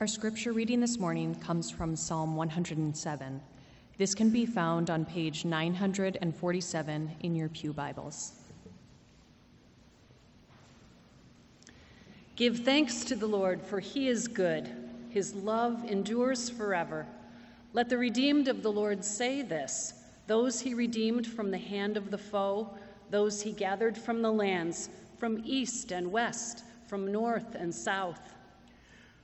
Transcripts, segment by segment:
Our scripture reading this morning comes from Psalm 107. This can be found on page 947 in your Pew Bibles. Give thanks to the Lord, for he is good. His love endures forever. Let the redeemed of the Lord say this those he redeemed from the hand of the foe, those he gathered from the lands, from east and west, from north and south.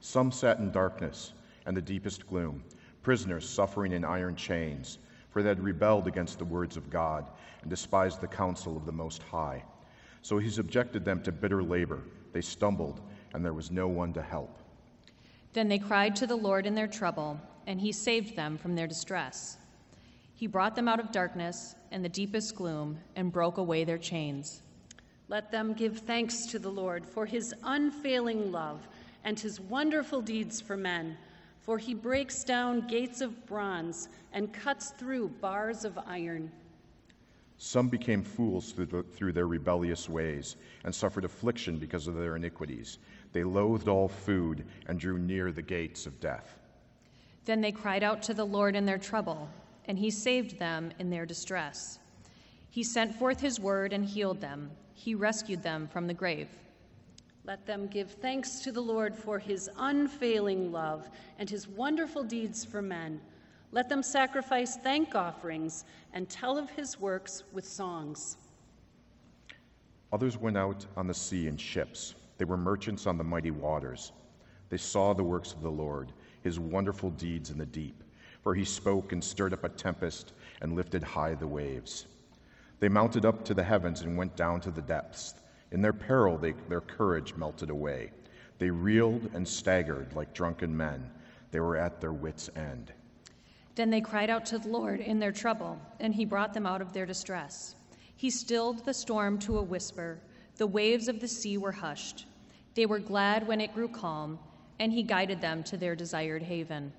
Some sat in darkness and the deepest gloom, prisoners suffering in iron chains for they had rebelled against the words of God and despised the counsel of the Most High. So he subjected them to bitter labor. They stumbled, and there was no one to help. Then they cried to the Lord in their trouble, and he saved them from their distress. He brought them out of darkness and the deepest gloom and broke away their chains. Let them give thanks to the Lord for his unfailing love and his wonderful deeds for men for he breaks down gates of bronze and cuts through bars of iron. Some became fools through, the, through, their rebellious ways and suffered affliction because of their iniquities. They loathed all food and drew near the gates of death. Then they cried out to the Lord in their trouble, and he saved them in their distress. He sent forth his word and healed them. He rescued them from the grave. Let them give thanks to the Lord for his unfailing love and his wonderful deeds for men. Let them sacrifice thank offerings and tell of his works with songs. Others went out on the sea in ships. They were merchants on the mighty waters. They saw the works of the Lord, his wonderful deeds in the deep. For he spoke and stirred up a tempest and lifted high the waves. They mounted up to the heavens and went down to the depths. In their peril, they, their courage melted away. They reeled and staggered like drunken men. They were at their wits' end. Then they cried out to the Lord in their trouble, and he brought them out of their distress. He stilled the storm to a whisper. The waves of the sea were hushed. They were glad when it grew calm, and he guided them to their desired haven.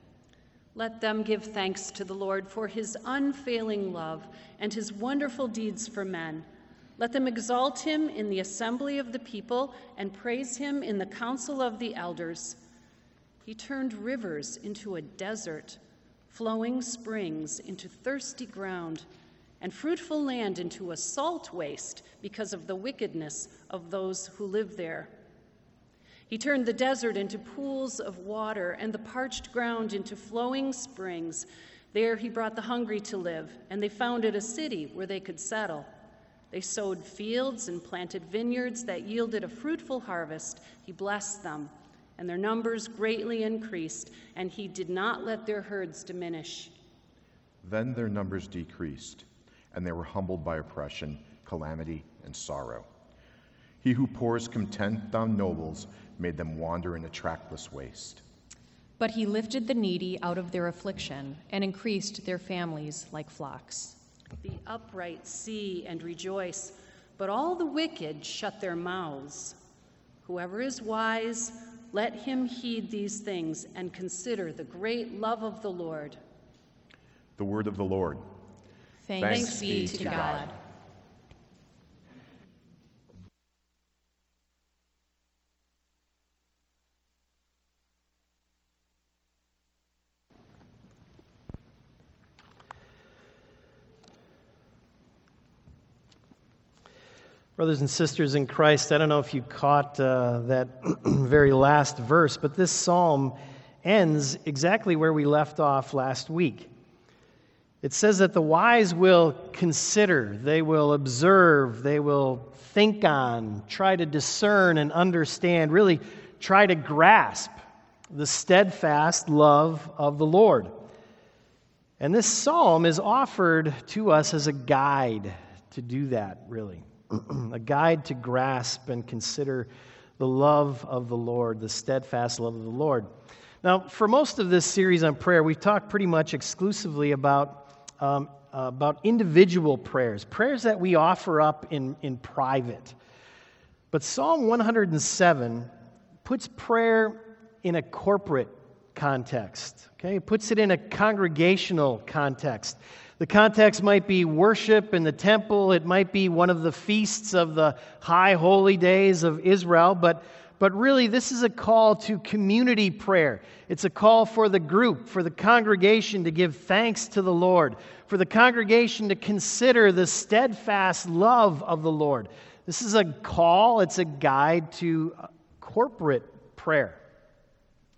Let them give thanks to the Lord for his unfailing love and his wonderful deeds for men. Let them exalt him in the assembly of the people and praise him in the council of the elders. He turned rivers into a desert, flowing springs into thirsty ground, and fruitful land into a salt waste because of the wickedness of those who live there. He turned the desert into pools of water and the parched ground into flowing springs. There he brought the hungry to live, and they founded a city where they could settle. They sowed fields and planted vineyards that yielded a fruitful harvest. He blessed them, and their numbers greatly increased, and he did not let their herds diminish. Then their numbers decreased, and they were humbled by oppression, calamity, and sorrow. He who pours contempt on nobles made them wander in a trackless waste. But he lifted the needy out of their affliction and increased their families like flocks. The upright see and rejoice, but all the wicked shut their mouths. Whoever is wise, let him heed these things and consider the great love of the Lord. The word of the Lord. Thanks, Thanks be to God. God. Brothers and sisters in Christ, I don't know if you caught uh, that very last verse, but this psalm ends exactly where we left off last week. It says that the wise will consider, they will observe, they will think on, try to discern and understand, really try to grasp the steadfast love of the Lord. And this psalm is offered to us as a guide to do that, really. A guide to grasp and consider the love of the Lord, the steadfast love of the Lord. Now, for most of this series on prayer, we've talked pretty much exclusively about, um, about individual prayers, prayers that we offer up in, in private. But Psalm 107 puts prayer in a corporate context, okay? It puts it in a congregational context. The context might be worship in the temple, it might be one of the feasts of the high holy days of Israel, but but really, this is a call to community prayer. It's a call for the group, for the congregation to give thanks to the Lord, for the congregation to consider the steadfast love of the Lord. This is a call, it's a guide to corporate prayer.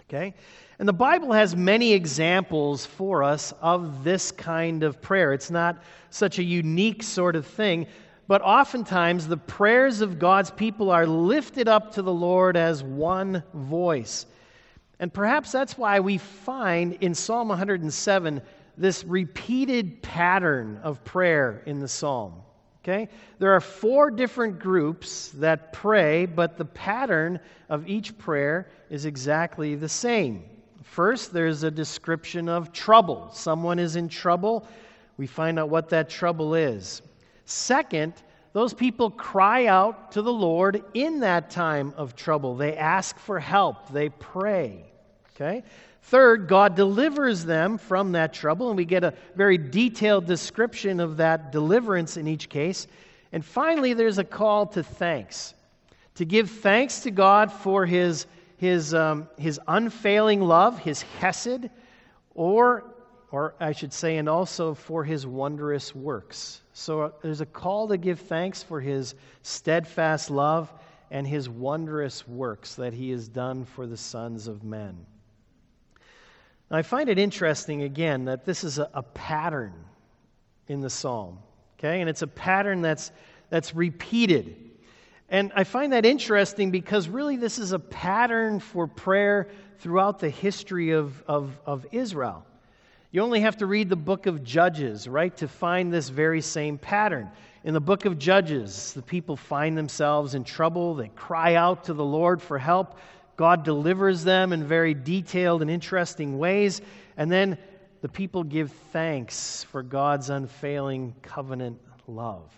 Okay? And the Bible has many examples for us of this kind of prayer. It's not such a unique sort of thing, but oftentimes the prayers of God's people are lifted up to the Lord as one voice. And perhaps that's why we find in Psalm 107 this repeated pattern of prayer in the psalm. Okay? There are four different groups that pray, but the pattern of each prayer is exactly the same. First, there's a description of trouble. Someone is in trouble. We find out what that trouble is. Second, those people cry out to the Lord in that time of trouble. They ask for help, they pray. Okay? Third, God delivers them from that trouble, and we get a very detailed description of that deliverance in each case. And finally, there's a call to thanks to give thanks to God for his, his, um, his unfailing love, his hesed, or or I should say, and also for his wondrous works. So uh, there's a call to give thanks for his steadfast love and his wondrous works that he has done for the sons of men. Now, I find it interesting, again, that this is a, a pattern in the psalm, okay? And it's a pattern that's, that's repeated. And I find that interesting because really this is a pattern for prayer throughout the history of, of, of Israel. You only have to read the book of Judges, right, to find this very same pattern. In the book of Judges, the people find themselves in trouble. They cry out to the Lord for help. God delivers them in very detailed and interesting ways. And then the people give thanks for God's unfailing covenant love.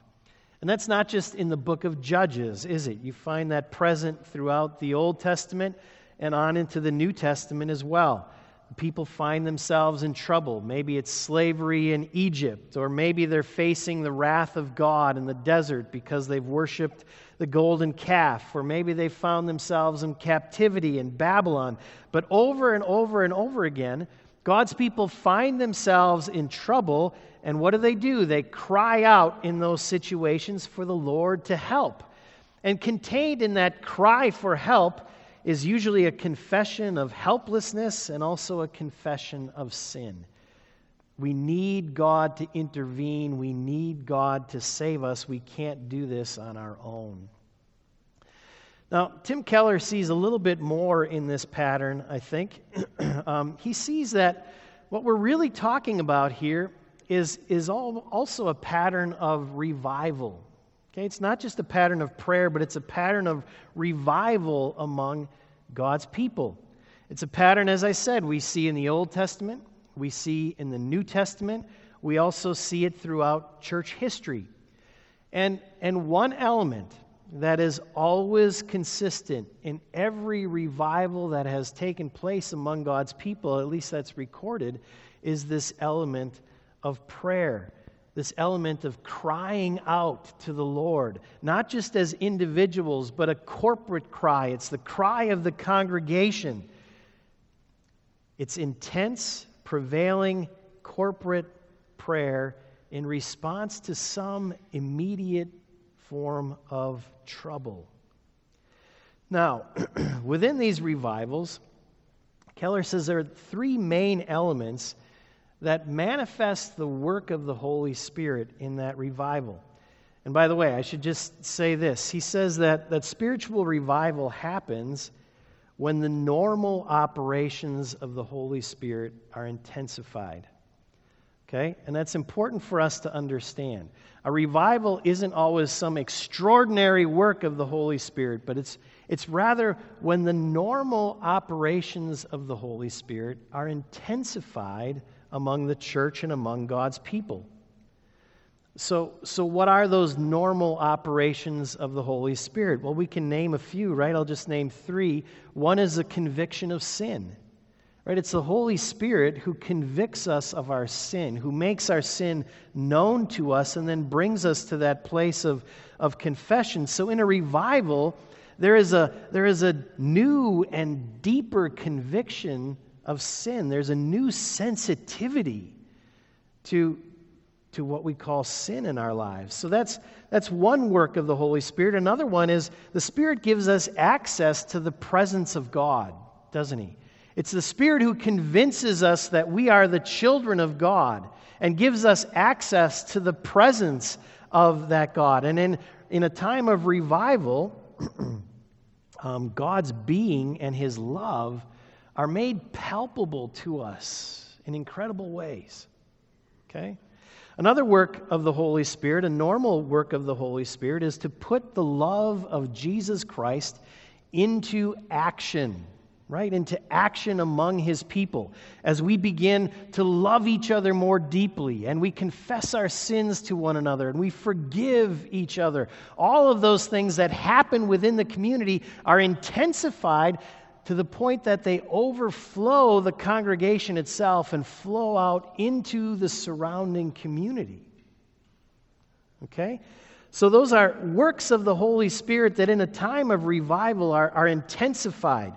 And that's not just in the book of Judges, is it? You find that present throughout the Old Testament and on into the New Testament as well people find themselves in trouble. Maybe it's slavery in Egypt, or maybe they're facing the wrath of God in the desert because they've worshiped the golden calf, or maybe they found themselves in captivity in Babylon. But over and over and over again, God's people find themselves in trouble, and what do they do? They cry out in those situations for the Lord to help. And contained in that cry for help is usually a confession of helplessness and also a confession of sin. We need God to intervene. We need God to save us. We can't do this on our own. Now, Tim Keller sees a little bit more in this pattern, I think. um, he sees that what we're really talking about here is, is all, also a pattern of revival. Okay, it's not just a pattern of prayer, but it's a pattern of revival among God's people. It's a pattern, as I said, we see in the Old Testament, we see in the New Testament, we also see it throughout church history. And, and one element that is always consistent in every revival that has taken place among God's people, at least that's recorded, is this element of prayer this element of crying out to the Lord, not just as individuals, but a corporate cry. It's the cry of the congregation. It's intense, prevailing corporate prayer in response to some immediate form of trouble. Now, within these revivals, Keller says there are three main elements that manifests the work of the Holy Spirit in that revival. And by the way, I should just say this. He says that, that spiritual revival happens when the normal operations of the Holy Spirit are intensified. Okay? And that's important for us to understand. A revival isn't always some extraordinary work of the Holy Spirit, but it's, It's rather when the normal operations of the Holy Spirit are intensified among the church and among God's people. So, so what are those normal operations of the Holy Spirit? Well, we can name a few, right? I'll just name three. One is a conviction of sin. Right? It's the Holy Spirit who convicts us of our sin, who makes our sin known to us, and then brings us to that place of, of confession. So, in a revival, there is a, there is a new and deeper conviction of sin. There's a new sensitivity to, to what we call sin in our lives. So that's, that's one work of the Holy Spirit. Another one is the Spirit gives us access to the presence of God, doesn't He? It's the Spirit who convinces us that we are the children of God and gives us access to the presence of that God. And in, in a time of revival, um, God's being and His love are made palpable to us in incredible ways. Okay? Another work of the Holy Spirit, a normal work of the Holy Spirit, is to put the love of Jesus Christ into action right, into action among his people as we begin to love each other more deeply and we confess our sins to one another and we forgive each other. All of those things that happen within the community are intensified to the point that they overflow the congregation itself and flow out into the surrounding community. Okay? So, those are works of the Holy Spirit that in a time of revival are, are intensified.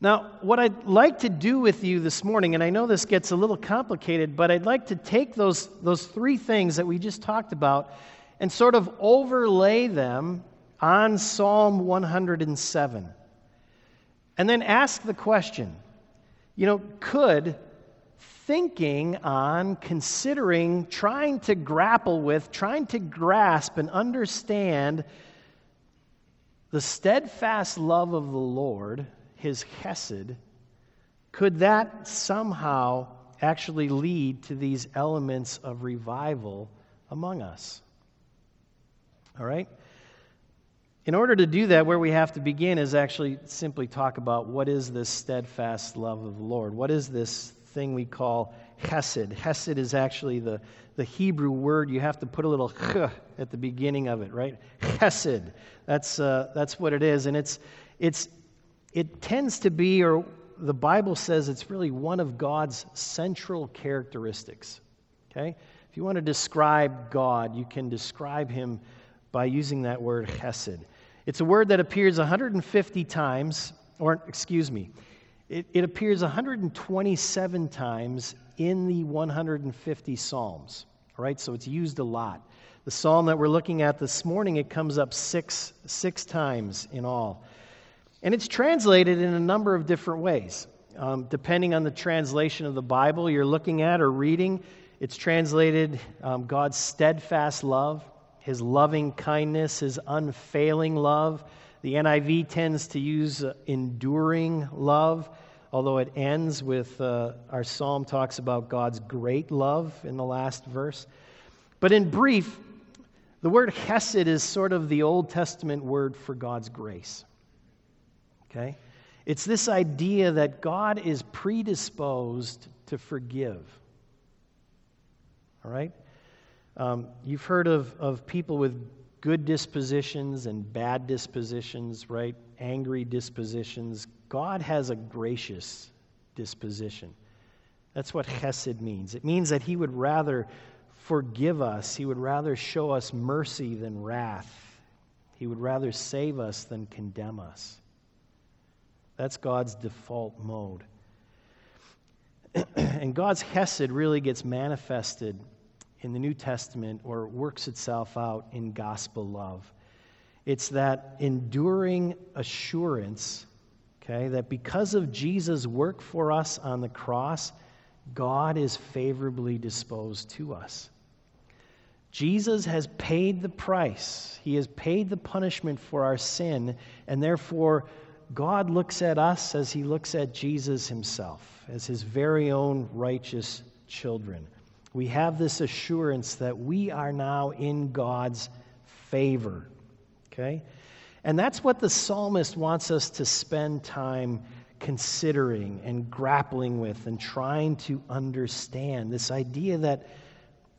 Now, what I'd like to do with you this morning, and I know this gets a little complicated, but I'd like to take those, those three things that we just talked about and sort of overlay them on Psalm 107. And then ask the question you know, could thinking on, considering, trying to grapple with, trying to grasp and understand the steadfast love of the Lord his chesed, could that somehow actually lead to these elements of revival among us? All right? In order to do that, where we have to begin is actually simply talk about what is this steadfast love of the Lord? What is this thing we call chesed? Chesed is actually the, the Hebrew word. You have to put a little ch at the beginning of it, right? Chesed. That's, uh, that's what it is. And it's, it's it tends to be, or the Bible says it's really one of God's central characteristics. Okay? If you want to describe God, you can describe him by using that word chesed. It's a word that appears 150 times, or excuse me, it, it appears 127 times in the 150 Psalms. All right, so it's used a lot. The psalm that we're looking at this morning, it comes up six, six times in all. And it's translated in a number of different ways. Um, depending on the translation of the Bible you're looking at or reading, it's translated um, God's steadfast love, his loving kindness, his unfailing love. The NIV tends to use uh, enduring love, although it ends with uh, our psalm talks about God's great love in the last verse. But in brief, the word hesed is sort of the Old Testament word for God's grace. Okay? It's this idea that God is predisposed to forgive. All right? Um, you've heard of, of people with good dispositions and bad dispositions, right? Angry dispositions. God has a gracious disposition. That's what chesed means. It means that He would rather forgive us, He would rather show us mercy than wrath, He would rather save us than condemn us. That's God's default mode. and God's Hesed really gets manifested in the New Testament or works itself out in gospel love. It's that enduring assurance, okay, that because of Jesus' work for us on the cross, God is favorably disposed to us. Jesus has paid the price. He has paid the punishment for our sin, and therefore God looks at us as he looks at Jesus himself, as his very own righteous children. We have this assurance that we are now in God's favor. Okay? And that's what the psalmist wants us to spend time considering and grappling with and trying to understand this idea that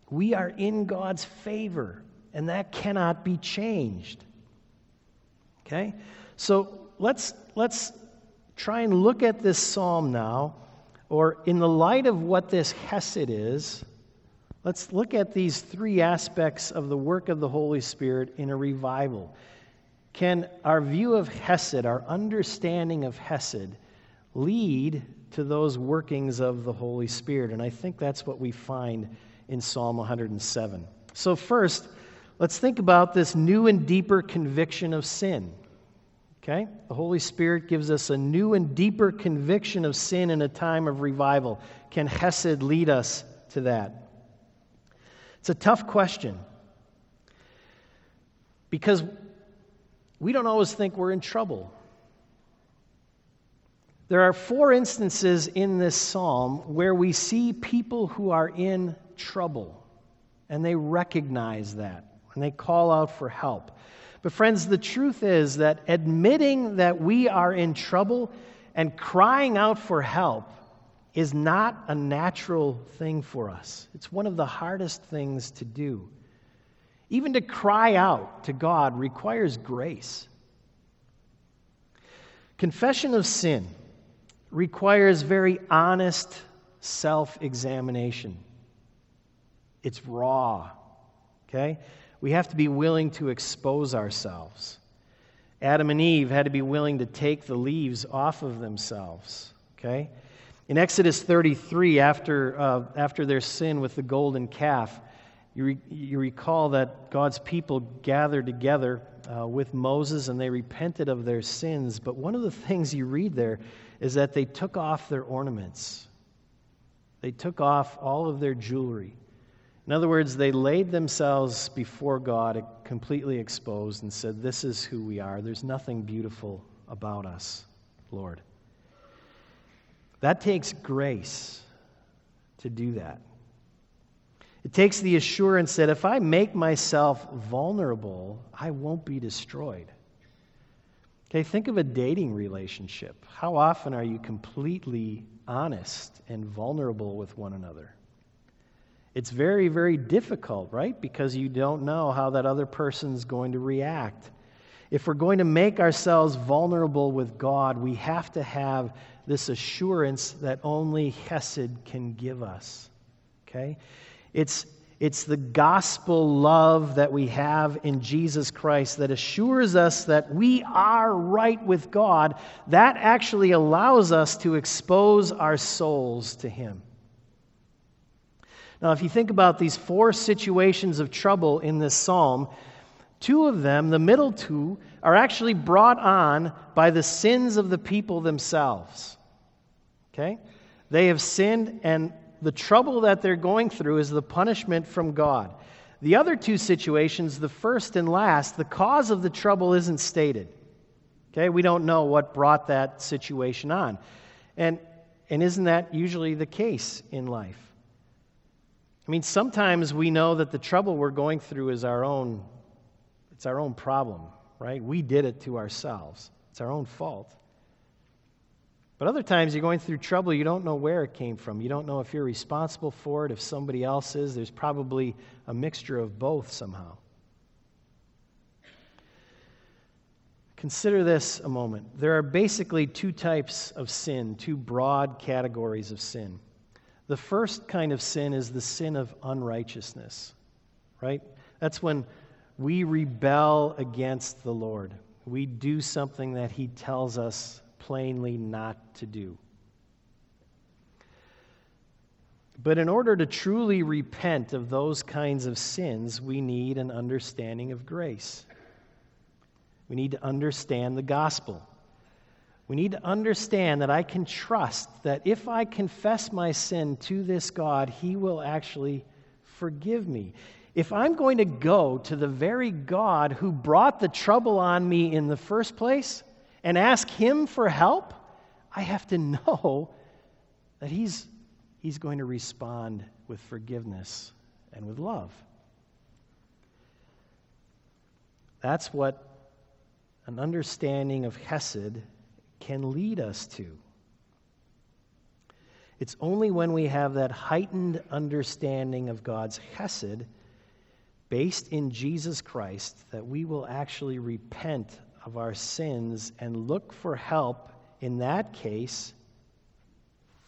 we are in God's favor and that cannot be changed. Okay? So let's, let's try and look at this psalm now, or in the light of what this Hesed is, let's look at these three aspects of the work of the Holy Spirit in a revival. Can our view of Hesed, our understanding of Hesed, lead to those workings of the Holy Spirit? And I think that's what we find in Psalm 107. So, first, let's think about this new and deeper conviction of sin. Okay? The Holy Spirit gives us a new and deeper conviction of sin in a time of revival. Can Hesed lead us to that? It's a tough question because we don't always think we're in trouble. There are four instances in this psalm where we see people who are in trouble, and they recognize that, and they call out for help. But, friends, the truth is that admitting that we are in trouble and crying out for help is not a natural thing for us. It's one of the hardest things to do. Even to cry out to God requires grace. Confession of sin requires very honest self examination. It's raw, okay? We have to be willing to expose ourselves. Adam and Eve had to be willing to take the leaves off of themselves, okay? In Exodus 33, after, uh, after their sin with the golden calf, you, re- you recall that God's people gathered together uh, with Moses and they repented of their sins. But one of the things you read there is that they took off their ornaments, they took off all of their jewelry. In other words, they laid themselves before God completely exposed and said, This is who we are. There's nothing beautiful about us, Lord. That takes grace to do that. It takes the assurance that if I make myself vulnerable, I won't be destroyed. Okay, think of a dating relationship. How often are you completely honest and vulnerable with one another? It's very, very difficult, right? Because you don't know how that other person's going to react. If we're going to make ourselves vulnerable with God, we have to have this assurance that only Hesed can give us. Okay? It's, it's the gospel love that we have in Jesus Christ that assures us that we are right with God. That actually allows us to expose our souls to Him. Now, if you think about these four situations of trouble in this psalm, two of them, the middle two, are actually brought on by the sins of the people themselves. Okay? They have sinned, and the trouble that they're going through is the punishment from God. The other two situations, the first and last, the cause of the trouble isn't stated. Okay? We don't know what brought that situation on. And, and isn't that usually the case in life? I mean, sometimes we know that the trouble we're going through is our own, it's our own problem, right? We did it to ourselves. It's our own fault. But other times you're going through trouble, you don't know where it came from. You don't know if you're responsible for it, if somebody else is. There's probably a mixture of both somehow. Consider this a moment. There are basically two types of sin, two broad categories of sin. The first kind of sin is the sin of unrighteousness, right? That's when we rebel against the Lord. We do something that He tells us plainly not to do. But in order to truly repent of those kinds of sins, we need an understanding of grace. We need to understand the gospel. We need to understand that I can trust that if I confess my sin to this God, He will actually forgive me. If I'm going to go to the very God who brought the trouble on me in the first place and ask Him for help, I have to know that He's, he's going to respond with forgiveness and with love. That's what an understanding of Hesed can lead us to. It's only when we have that heightened understanding of God's Hesed based in Jesus Christ that we will actually repent of our sins and look for help, in that case,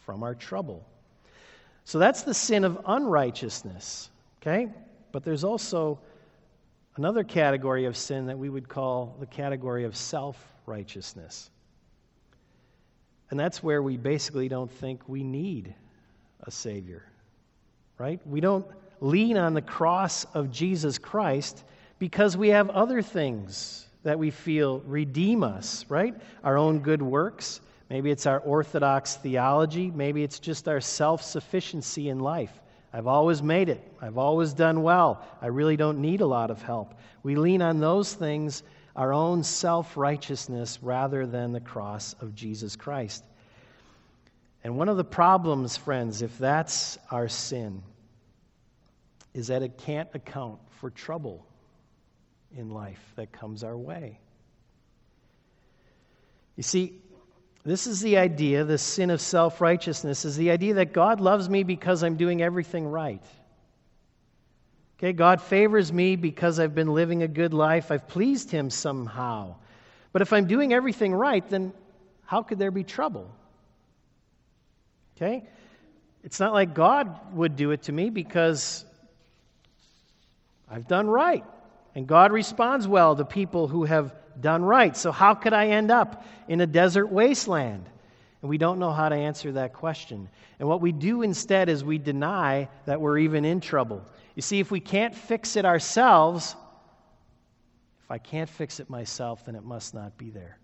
from our trouble. So that's the sin of unrighteousness, okay? But there's also another category of sin that we would call the category of self righteousness. And that's where we basically don't think we need a Savior, right? We don't lean on the cross of Jesus Christ because we have other things that we feel redeem us, right? Our own good works. Maybe it's our orthodox theology. Maybe it's just our self sufficiency in life. I've always made it. I've always done well. I really don't need a lot of help. We lean on those things, our own self righteousness, rather than the cross of Jesus Christ. And one of the problems, friends, if that's our sin, is that it can't account for trouble in life that comes our way. You see, this is the idea, the sin of self righteousness, is the idea that God loves me because I'm doing everything right. Okay, God favors me because I've been living a good life. I've pleased Him somehow. But if I'm doing everything right, then how could there be trouble? Okay? It's not like God would do it to me because I've done right. And God responds well to people who have done right. So, how could I end up in a desert wasteland? And we don't know how to answer that question. And what we do instead is we deny that we're even in trouble. You see, if we can't fix it ourselves, if I can't fix it myself, then it must not be there.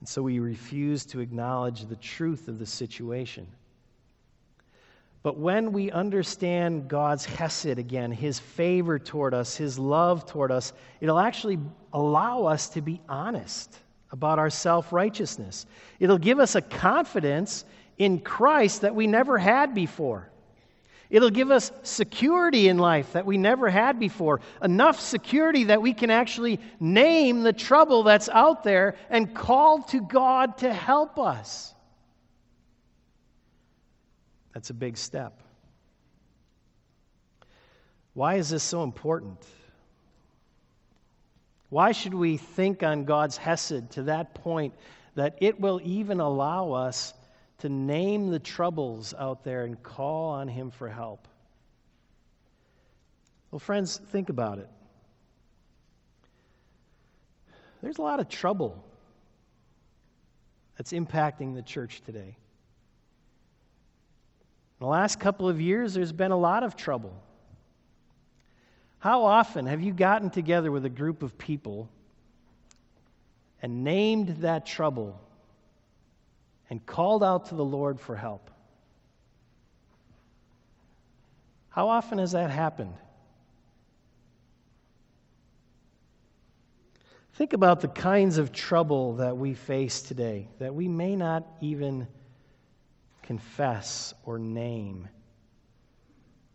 And so we refuse to acknowledge the truth of the situation. But when we understand God's hesed again, his favor toward us, his love toward us, it'll actually allow us to be honest about our self righteousness. It'll give us a confidence in Christ that we never had before. It'll give us security in life that we never had before. Enough security that we can actually name the trouble that's out there and call to God to help us. That's a big step. Why is this so important? Why should we think on God's Hesed to that point that it will even allow us to name the troubles out there and call on Him for help. Well, friends, think about it. There's a lot of trouble that's impacting the church today. In the last couple of years, there's been a lot of trouble. How often have you gotten together with a group of people and named that trouble and called out to the Lord for help. How often has that happened? Think about the kinds of trouble that we face today that we may not even confess or name.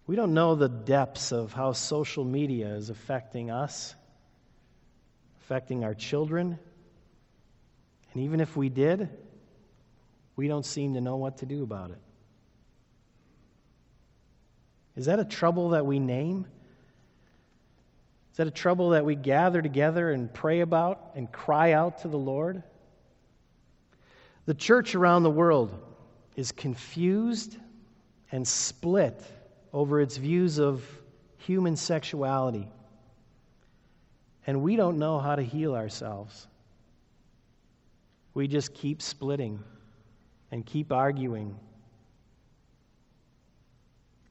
We don't know the depths of how social media is affecting us, affecting our children. And even if we did, we don't seem to know what to do about it. Is that a trouble that we name? Is that a trouble that we gather together and pray about and cry out to the Lord? The church around the world is confused and split over its views of human sexuality. And we don't know how to heal ourselves. We just keep splitting and keep arguing.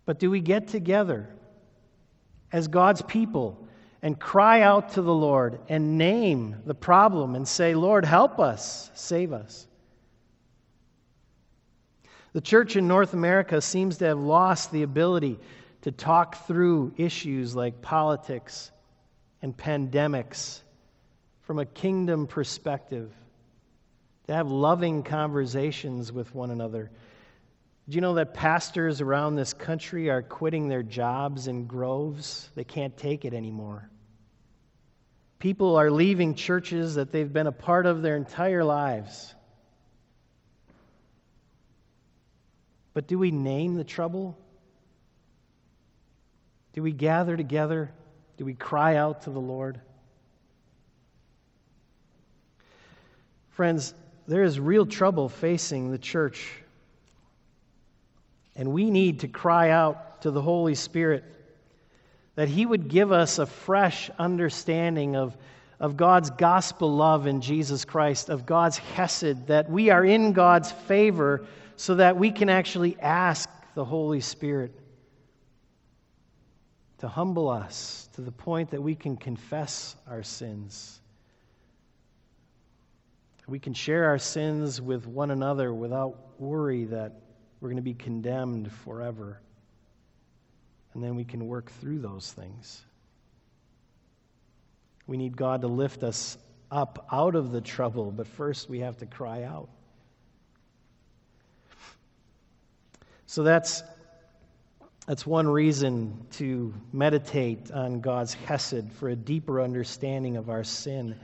But do we get together as God's people and cry out to the Lord and name the problem and say, Lord, help us, save us? The church in North America seems to have lost the ability to talk through issues like politics and pandemics from a kingdom perspective to have loving conversations with one another. Do you know that pastors around this country are quitting their jobs in groves? They can't take it anymore. People are leaving churches that they've been a part of their entire lives. But do we name the trouble? Do we gather together? Do we cry out to the Lord? Friends, there is real trouble facing the church. And we need to cry out to the Holy Spirit that He would give us a fresh understanding of, of God's gospel love in Jesus Christ, of God's hesed, that we are in God's favor so that we can actually ask the Holy Spirit to humble us to the point that we can confess our sins. We can share our sins with one another without worry that we're going to be condemned forever. And then we can work through those things. We need God to lift us up out of the trouble, but first we have to cry out. So that's, that's one reason to meditate on God's Hesed for a deeper understanding of our sin.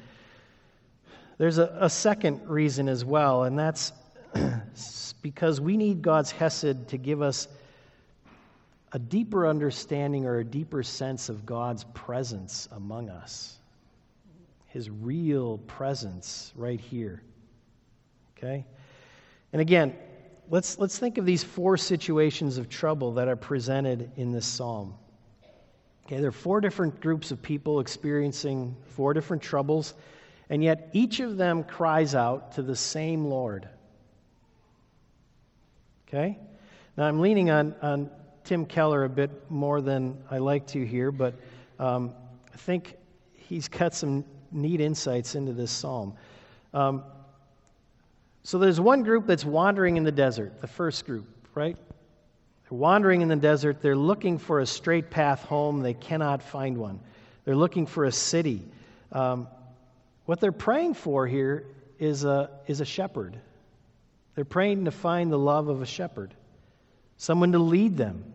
There's a, a second reason as well, and that's because we need God's Hesed to give us a deeper understanding or a deeper sense of God's presence among us. His real presence right here. Okay? And again, let's, let's think of these four situations of trouble that are presented in this psalm. Okay, there are four different groups of people experiencing four different troubles, and yet each of them cries out to the same Lord. Okay? Now I'm leaning on, on Tim Keller a bit more than I like to here, but um, I think he's got some neat insights into this psalm. Um, so there's one group that's wandering in the desert, the first group, right? They're wandering in the desert. They're looking for a straight path home. They cannot find one. They're looking for a city. Um, what they're praying for here is a, is a shepherd. They're praying to find the love of a shepherd, someone to lead them,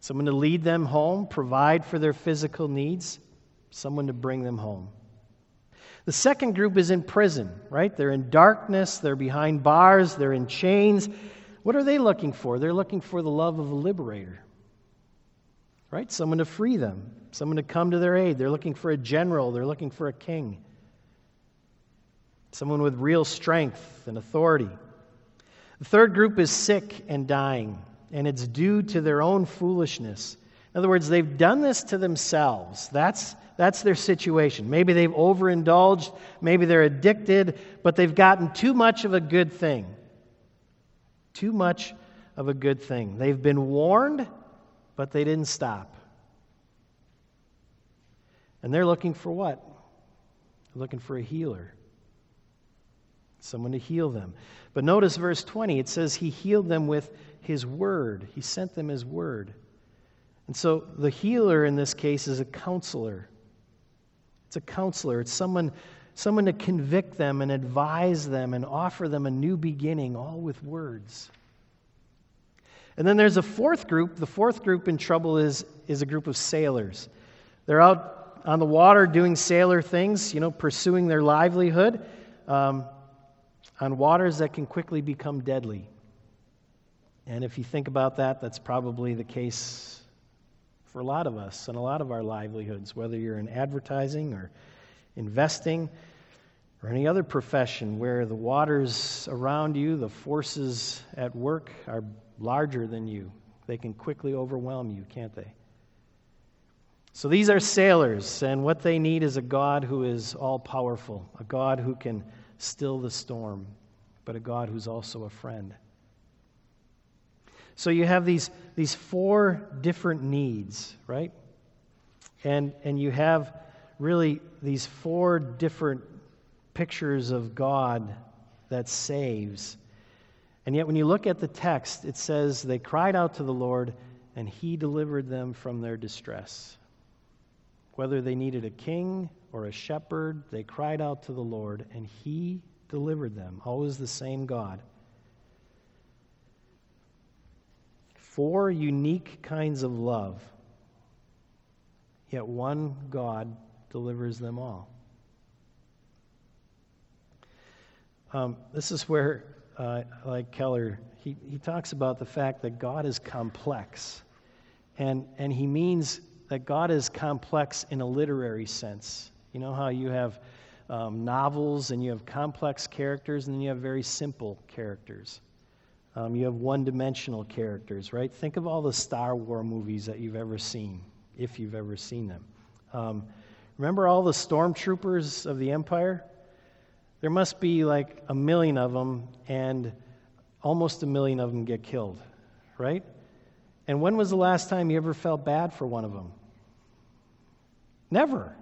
someone to lead them home, provide for their physical needs, someone to bring them home. The second group is in prison, right? They're in darkness, they're behind bars, they're in chains. What are they looking for? They're looking for the love of a liberator, right? Someone to free them, someone to come to their aid. They're looking for a general, they're looking for a king, someone with real strength and authority. The third group is sick and dying, and it's due to their own foolishness. In other words, they've done this to themselves. That's that's their situation. Maybe they've overindulged, maybe they're addicted, but they've gotten too much of a good thing. Too much of a good thing. They've been warned, but they didn't stop. And they're looking for what? They're looking for a healer, someone to heal them. But notice verse 20 it says, He healed them with His word, He sent them His word. And so the healer in this case is a counselor. It's a counselor, it's someone, someone to convict them and advise them and offer them a new beginning, all with words. And then there's a fourth group. The fourth group in trouble is, is a group of sailors. They're out on the water doing sailor things, you know, pursuing their livelihood um, on waters that can quickly become deadly. And if you think about that, that's probably the case for a lot of us and a lot of our livelihoods, whether you're in advertising or investing or any other profession where the waters around you, the forces at work are larger than you. They can quickly overwhelm you, can't they? So these are sailors, and what they need is a God who is all powerful, a God who can still the storm, but a God who's also a friend. So you have these, these four different needs, right? And, and you have really these four different pictures of God that saves. And yet, when you look at the text, it says they cried out to the Lord, and he delivered them from their distress. Whether they needed a king or a shepherd, they cried out to the Lord, and he delivered them. Always the same God. Four unique kinds of love, yet one God delivers them all. Um, this is where, uh, like Keller, he, he talks about the fact that God is complex. And, and he means that God is complex in a literary sense. You know how you have um, novels and you have complex characters and then you have very simple characters. Um, you have one dimensional characters, right? Think of all the Star Wars movies that you've ever seen, if you've ever seen them. Um, remember all the stormtroopers of the Empire? There must be like a million of them, and almost a million of them get killed, right? And when was the last time you ever felt bad for one of them? Never.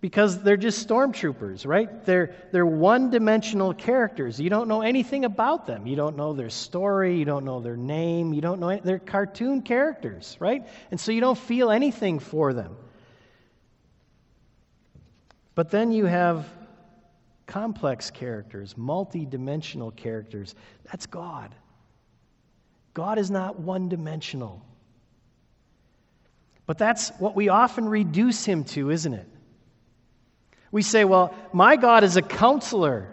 Because they're just stormtroopers, right? They're, they're one dimensional characters. You don't know anything about them. You don't know their story. You don't know their name. You don't know. Any, they're cartoon characters, right? And so you don't feel anything for them. But then you have complex characters, multi dimensional characters. That's God. God is not one dimensional. But that's what we often reduce him to, isn't it? We say, well, my God is a counselor,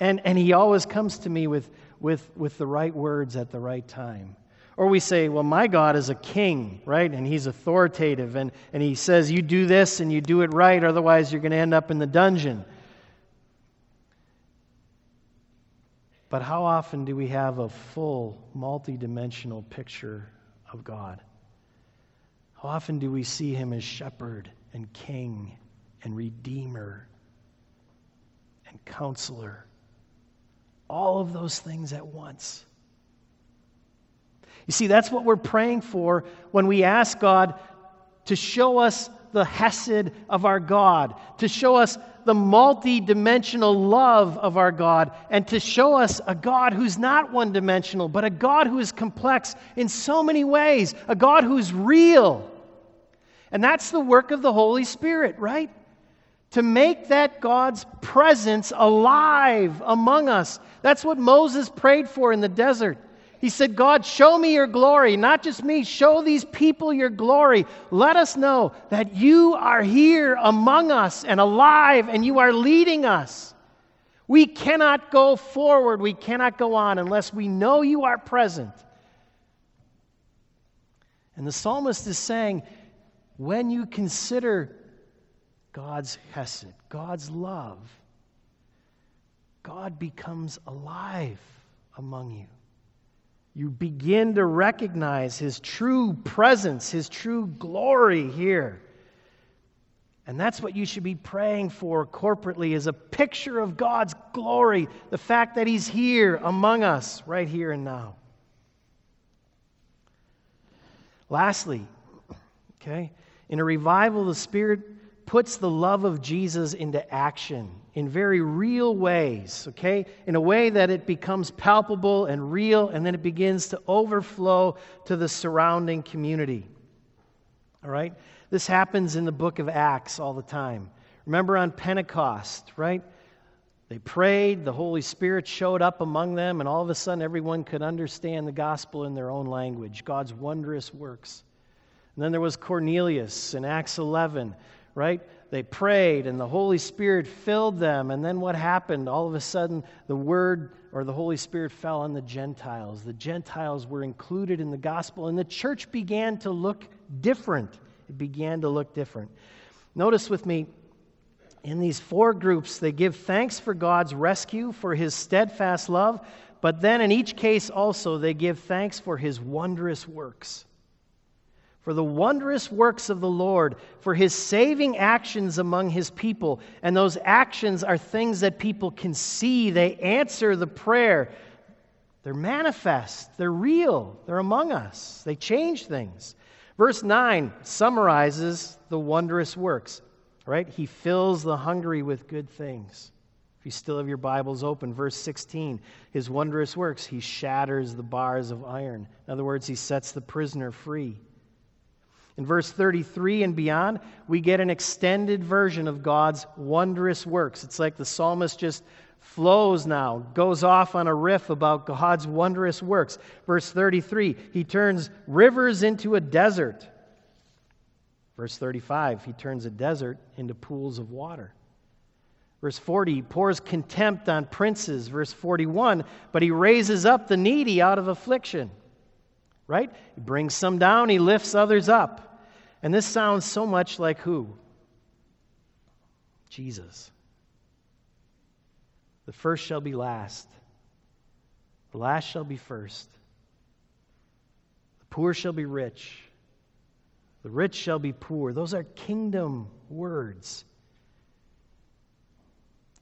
and, and he always comes to me with, with, with the right words at the right time. Or we say, well, my God is a king, right? And he's authoritative, and, and he says, you do this and you do it right, otherwise you're going to end up in the dungeon. But how often do we have a full, multidimensional picture of God? How often do we see him as shepherd and king and redeemer and counselor? All of those things at once. You see, that's what we're praying for when we ask God to show us the Hesed of our God, to show us the multi dimensional love of our God and to show us a God who's not one dimensional, but a God who is complex in so many ways, a God who's real. And that's the work of the Holy Spirit, right? To make that God's presence alive among us. That's what Moses prayed for in the desert. He said, God, show me your glory. Not just me, show these people your glory. Let us know that you are here among us and alive and you are leading us. We cannot go forward, we cannot go on unless we know you are present. And the psalmist is saying, when you consider God's hesed, God's love, God becomes alive among you you begin to recognize his true presence, his true glory here. And that's what you should be praying for corporately is a picture of God's glory, the fact that he's here among us right here and now. Lastly, okay, in a revival the Spirit puts the love of Jesus into action in very real ways, okay? In a way that it becomes palpable and real, and then it begins to overflow to the surrounding community. All right? This happens in the book of Acts all the time. Remember on Pentecost, right? They prayed, the Holy Spirit showed up among them, and all of a sudden everyone could understand the gospel in their own language, God's wondrous works. And then there was Cornelius in Acts 11 right? They prayed and the Holy Spirit filled them. And then what happened? All of a sudden, the Word or the Holy Spirit fell on the Gentiles. The Gentiles were included in the gospel, and the church began to look different. It began to look different. Notice with me, in these four groups, they give thanks for God's rescue, for his steadfast love, but then in each case also, they give thanks for his wondrous works for the wondrous works of the Lord, for his saving actions among his people. And those actions are things that people can see. They answer the prayer. They're manifest, they're real, they're among us, they change things. Verse 9 summarizes the wondrous works, right? He fills the hungry with good things. If you still have your Bibles open, verse 16, his wondrous works, he shatters the bars of iron. In other words, he sets the prisoner free. In verse 33 and beyond, we get an extended version of God's wondrous works. It's like the psalmist just flows now, goes off on a riff about God's wondrous works. Verse 33 He turns rivers into a desert Verse 35, he turns a desert into pools of water. Verse 40, he pours contempt on princes. Verse 41, but he raises up the needy out of affliction. Right? He brings some down, he lifts others up. And this sounds so much like who? Jesus. The first shall be last, the last shall be first. The poor shall be rich, the rich shall be poor. Those are kingdom words.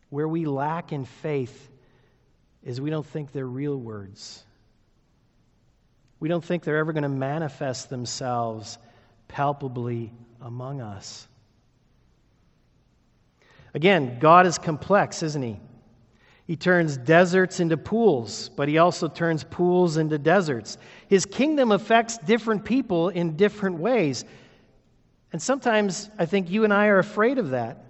Where we lack in faith is we don't think they're real words. We don't think they're ever going to manifest themselves palpably among us. Again, God is complex, isn't He? He turns deserts into pools, but He also turns pools into deserts. His kingdom affects different people in different ways. And sometimes I think you and I are afraid of that.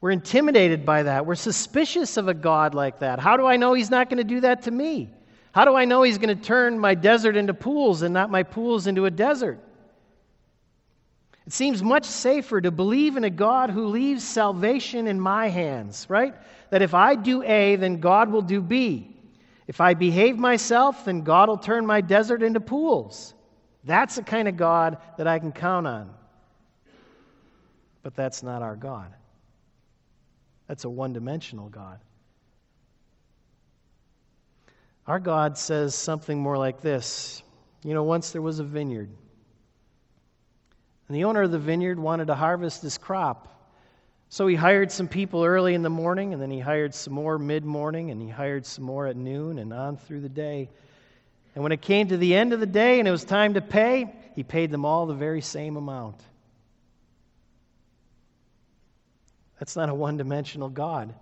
We're intimidated by that. We're suspicious of a God like that. How do I know He's not going to do that to me? How do I know He's going to turn my desert into pools and not my pools into a desert? It seems much safer to believe in a God who leaves salvation in my hands, right? That if I do A, then God will do B. If I behave myself, then God will turn my desert into pools. That's the kind of God that I can count on. But that's not our God. That's a one dimensional God. Our God says something more like this You know, once there was a vineyard. And the owner of the vineyard wanted to harvest his crop. So he hired some people early in the morning, and then he hired some more mid morning, and he hired some more at noon and on through the day. And when it came to the end of the day and it was time to pay, he paid them all the very same amount. That's not a one dimensional God,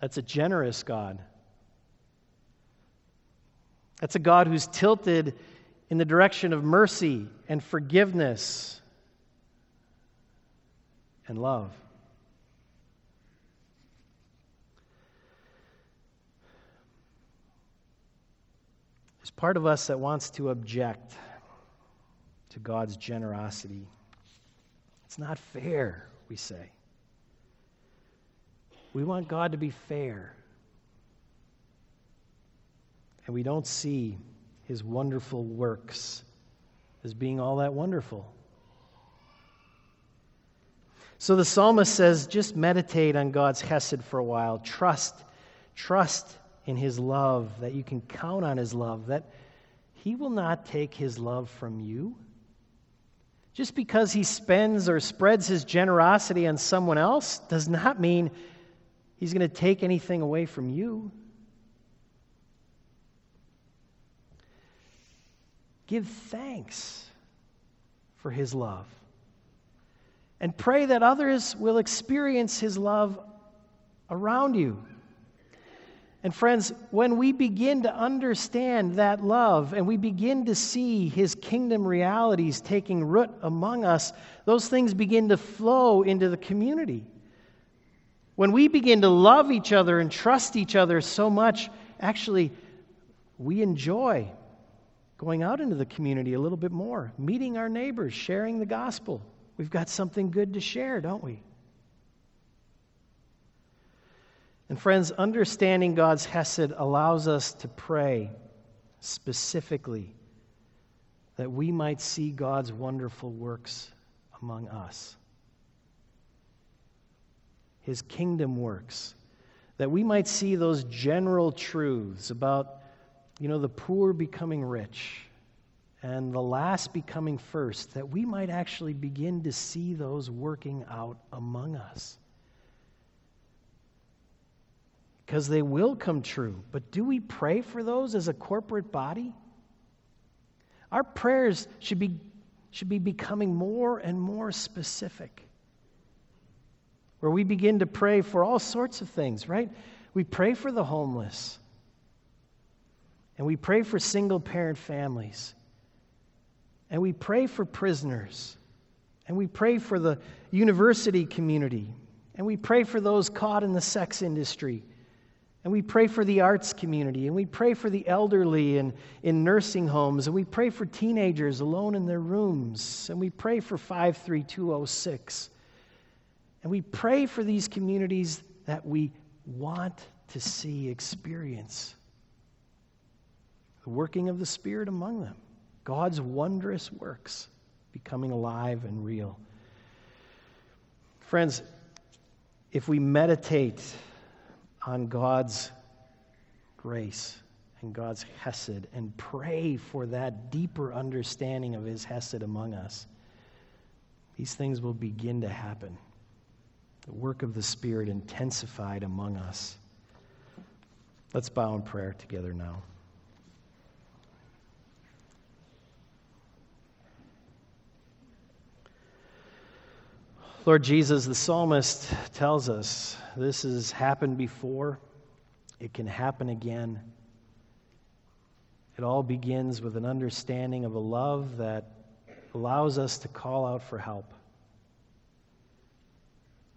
that's a generous God. That's a God who's tilted in the direction of mercy and forgiveness and love. There's part of us that wants to object to God's generosity. It's not fair, we say. We want God to be fair. And we don't see his wonderful works as being all that wonderful. So the psalmist says, just meditate on God's hesed for a while. Trust, trust in his love, that you can count on his love, that he will not take his love from you. Just because he spends or spreads his generosity on someone else does not mean he's going to take anything away from you. Give thanks for his love. And pray that others will experience his love around you. And friends, when we begin to understand that love and we begin to see his kingdom realities taking root among us, those things begin to flow into the community. When we begin to love each other and trust each other so much, actually, we enjoy going out into the community a little bit more, meeting our neighbors, sharing the gospel. We've got something good to share, don't we? And friends, understanding God's Hesed allows us to pray specifically that we might see God's wonderful works among us. His kingdom works. That we might see those general truths about you know, the poor becoming rich and the last becoming first, that we might actually begin to see those working out among us. Because they will come true. But do we pray for those as a corporate body? Our prayers should be, should be becoming more and more specific. Where we begin to pray for all sorts of things, right? We pray for the homeless. And we pray for single parent families. And we pray for prisoners. And we pray for the university community. And we pray for those caught in the sex industry. And we pray for the arts community, and we pray for the elderly and in nursing homes, and we pray for teenagers alone in their rooms, and we pray for 53206. And we pray for these communities that we want to see experience the working of the Spirit among them, God's wondrous works becoming alive and real. Friends, if we meditate on God's grace and God's Hesed and pray for that deeper understanding of His Hesed among us, these things will begin to happen. The work of the Spirit intensified among us. Let's bow in prayer together now. Lord Jesus, the psalmist tells us this has happened before, it can happen again. It all begins with an understanding of a love that allows us to call out for help.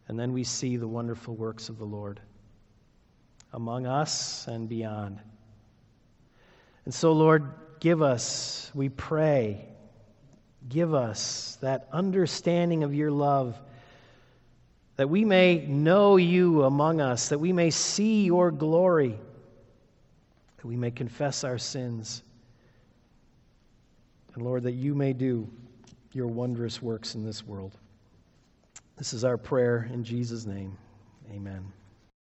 And then we see the wonderful works of the Lord among us and beyond. And so, Lord, give us, we pray, give us that understanding of your love that we may know you among us, that we may see your glory, that we may confess our sins. And Lord, that you may do your wondrous works in this world. This is our prayer in Jesus' name. Amen.